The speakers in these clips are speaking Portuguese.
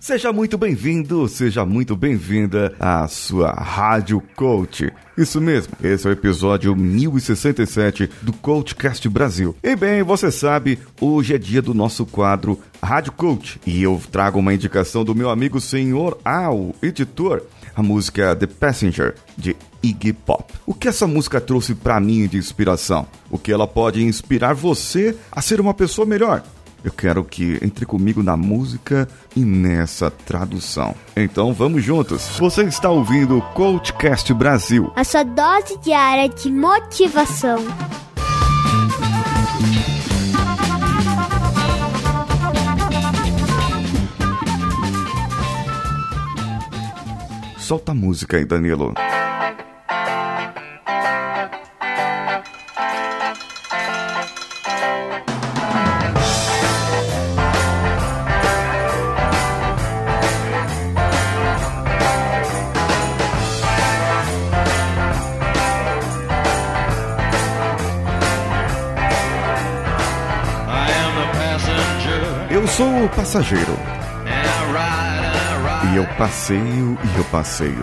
Seja muito bem-vindo, seja muito bem-vinda à sua Rádio Coach. Isso mesmo, esse é o episódio 1067 do Coachcast Brasil. E bem, você sabe, hoje é dia do nosso quadro Rádio Coach e eu trago uma indicação do meu amigo senhor Al, editor, a música The Passenger de Iggy Pop. O que essa música trouxe para mim de inspiração? O que ela pode inspirar você a ser uma pessoa melhor? Eu quero que entre comigo na música e nessa tradução. Então vamos juntos. Você está ouvindo o Coachcast Brasil. A sua dose diária de motivação. Solta a música aí, Danilo. Sou o passageiro. E eu passeio e eu passeio.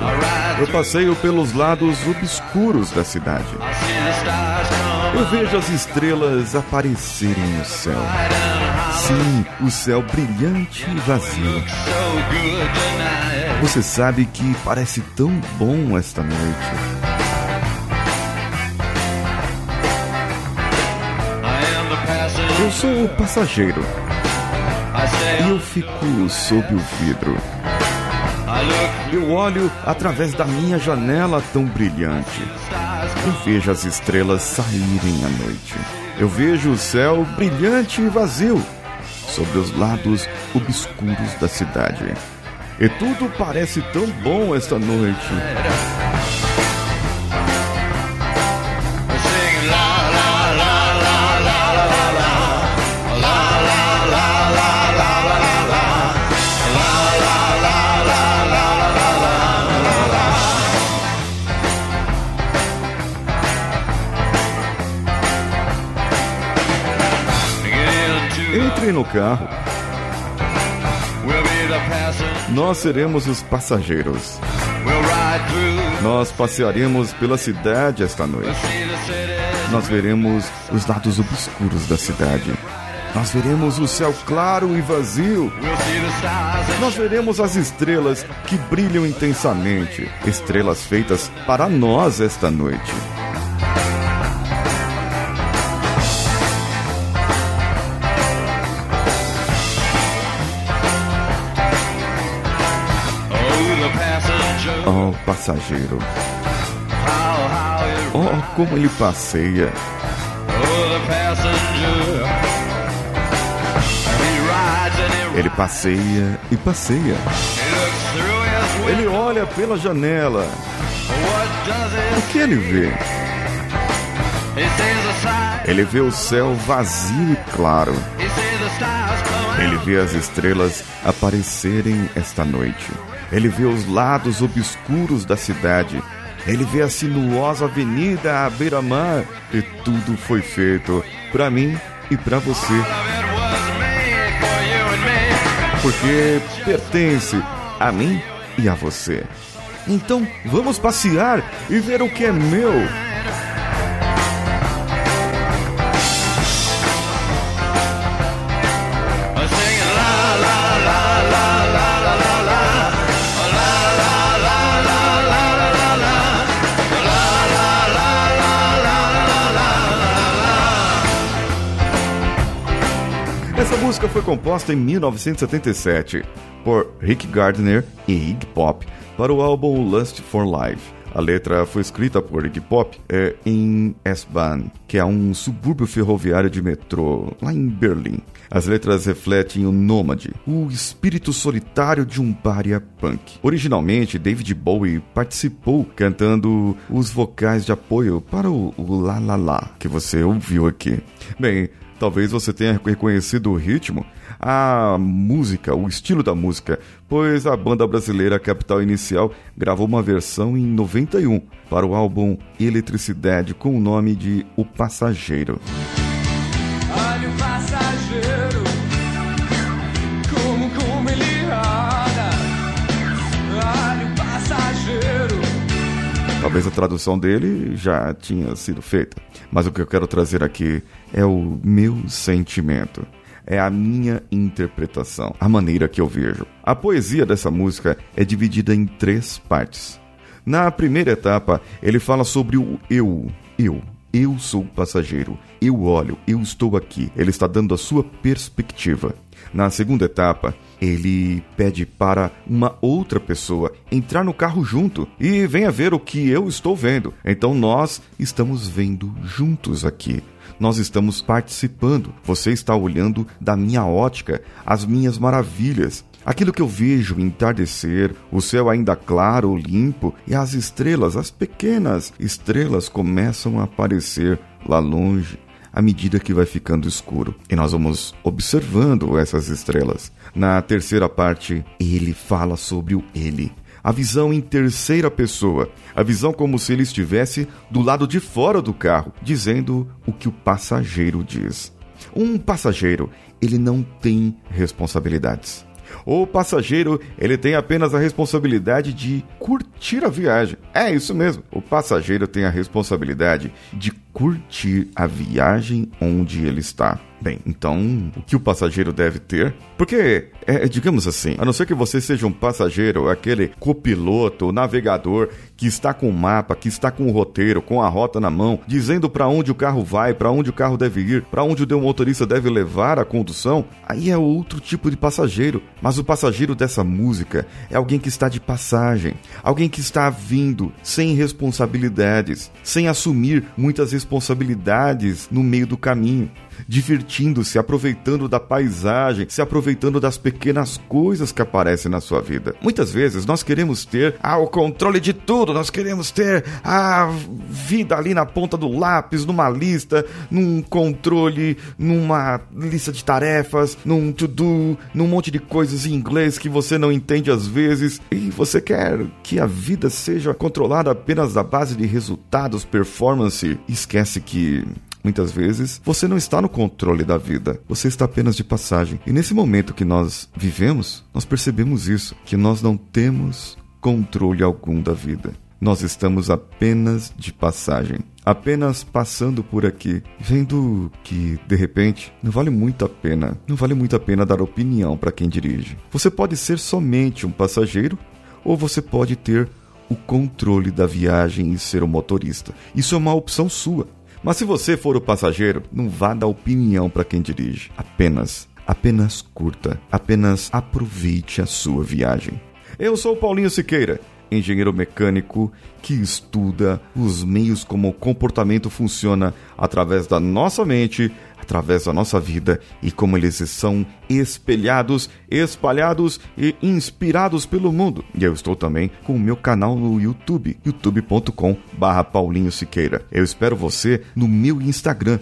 Eu passeio pelos lados obscuros da cidade. Eu vejo as estrelas aparecerem no céu. Sim, o céu brilhante e vazio. Você sabe que parece tão bom esta noite. Eu sou o passageiro. Eu fico sob o vidro. Eu olho através da minha janela tão brilhante. Eu vejo as estrelas saírem à noite. Eu vejo o céu brilhante e vazio sobre os lados obscuros da cidade. E tudo parece tão bom esta noite. No carro. Nós seremos os passageiros. Nós passearemos pela cidade esta noite. Nós veremos os lados obscuros da cidade. Nós veremos o céu claro e vazio. Nós veremos as estrelas que brilham intensamente, estrelas feitas para nós esta noite. Oh, passageiro. Oh, como ele passeia. Ele passeia e passeia. Ele olha pela janela. O que ele vê? Ele vê o céu vazio e claro. Ele vê as estrelas aparecerem esta noite. Ele vê os lados obscuros da cidade. Ele vê a sinuosa avenida à beira-mar. E tudo foi feito para mim e para você. Porque pertence a mim e a você. Então vamos passear e ver o que é meu. Música foi composta em 1977 por Rick Gardner e Iggy Pop para o álbum Lust for Life. A letra foi escrita por Iggy Pop é, em S-Bahn, que é um subúrbio ferroviário de metrô, lá em Berlim. As letras refletem o nômade, o espírito solitário de um baria punk. Originalmente, David Bowie participou cantando os vocais de apoio para o, o La La La, que você ouviu aqui. Bem, Talvez você tenha reconhecido o ritmo, a música, o estilo da música, pois a banda brasileira Capital Inicial gravou uma versão em 91 para o álbum Eletricidade com o nome de O Passageiro. Talvez a tradução dele já tinha sido feita. Mas o que eu quero trazer aqui é o meu sentimento. É a minha interpretação, a maneira que eu vejo. A poesia dessa música é dividida em três partes. Na primeira etapa, ele fala sobre o eu, eu, eu sou passageiro, eu olho, eu estou aqui. Ele está dando a sua perspectiva. Na segunda etapa, ele pede para uma outra pessoa entrar no carro junto e venha ver o que eu estou vendo. Então nós estamos vendo juntos aqui. Nós estamos participando. Você está olhando da minha ótica, as minhas maravilhas. Aquilo que eu vejo entardecer, o céu ainda claro, limpo e as estrelas, as pequenas estrelas começam a aparecer lá longe à medida que vai ficando escuro. E nós vamos observando essas estrelas. Na terceira parte, ele fala sobre o ele. A visão em terceira pessoa, a visão como se ele estivesse do lado de fora do carro, dizendo o que o passageiro diz. Um passageiro, ele não tem responsabilidades. O passageiro, ele tem apenas a responsabilidade de curtir a viagem. É isso mesmo. O passageiro tem a responsabilidade de curtir a viagem onde ele está. Bem, então, o que o passageiro deve ter? Porque, é, digamos assim, a não ser que você seja um passageiro, aquele copiloto, navegador que está com o mapa, que está com o roteiro, com a rota na mão, dizendo para onde o carro vai, para onde o carro deve ir, para onde o motorista deve levar a condução, aí é outro tipo de passageiro. Mas o passageiro dessa música é alguém que está de passagem, alguém que está vindo sem responsabilidades, sem assumir muitas responsabilidades no meio do caminho divertindo-se, aproveitando da paisagem, se aproveitando das pequenas coisas que aparecem na sua vida. Muitas vezes nós queremos ter ah, o controle de tudo, nós queremos ter a vida ali na ponta do lápis, numa lista, num controle, numa lista de tarefas, num to-do, num monte de coisas em inglês que você não entende às vezes, e você quer que a vida seja controlada apenas da base de resultados, performance, esquece que Muitas vezes você não está no controle da vida, você está apenas de passagem. E nesse momento que nós vivemos, nós percebemos isso, que nós não temos controle algum da vida. Nós estamos apenas de passagem, apenas passando por aqui, vendo que, de repente, não vale muito a pena, não vale muito a pena dar opinião para quem dirige. Você pode ser somente um passageiro ou você pode ter o controle da viagem e ser o motorista. Isso é uma opção sua. Mas se você for o passageiro, não vá dar opinião para quem dirige. Apenas, apenas curta, apenas aproveite a sua viagem. Eu sou Paulinho Siqueira, engenheiro mecânico que estuda os meios como o comportamento funciona através da nossa mente através da nossa vida e como eles são espelhados, espalhados e inspirados pelo mundo. E eu estou também com o meu canal no YouTube, youtube.com/barra Paulinho Siqueira. Eu espero você no meu Instagram,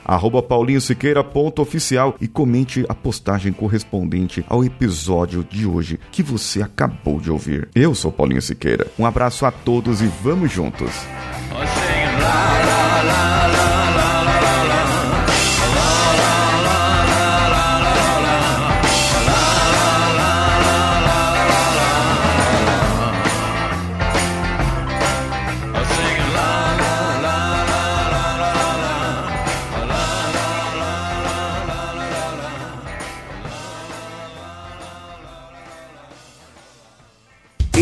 paulinhosiqueira.oficial e comente a postagem correspondente ao episódio de hoje que você acabou de ouvir. Eu sou Paulinho Siqueira. Um abraço a todos e vamos juntos.